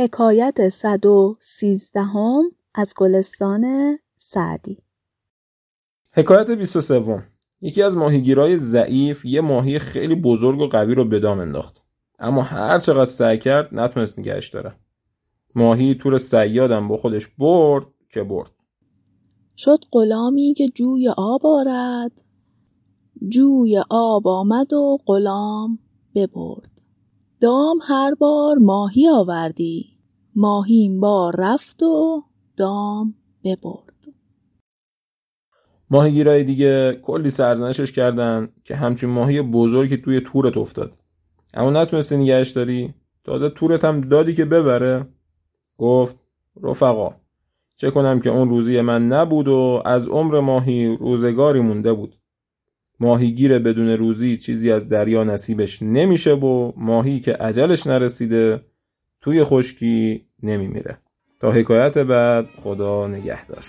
حکایت صد و سیزدهم از گلستان سعدی. حکایت 23 یکی از ماهیگیرای ضعیف یه ماهی خیلی بزرگ و قوی رو به دام انداخت. اما هر چقدر سعی کرد نتونست نگهش داره. ماهی تور سیادم با خودش برد که برد. شد غلامی که جوی آب آرد. جوی آب آمد و غلام ببرد. دام هر بار ماهی آوردی. ماهی این بار رفت و دام ببرد. ماهیگیرای دیگه کلی سرزنشش کردن که همچین ماهی بزرگی توی تورت افتاد. اما نتونستی نگهش داری؟ تازه تورت هم دادی که ببره. گفت رفقا چه کنم که اون روزی من نبود و از عمر ماهی روزگاری مونده بود. ماهیگیر بدون روزی چیزی از دریا نصیبش نمیشه و ماهی که عجلش نرسیده توی خشکی نمیمیره. تا حکایت بعد خدا نگهدار.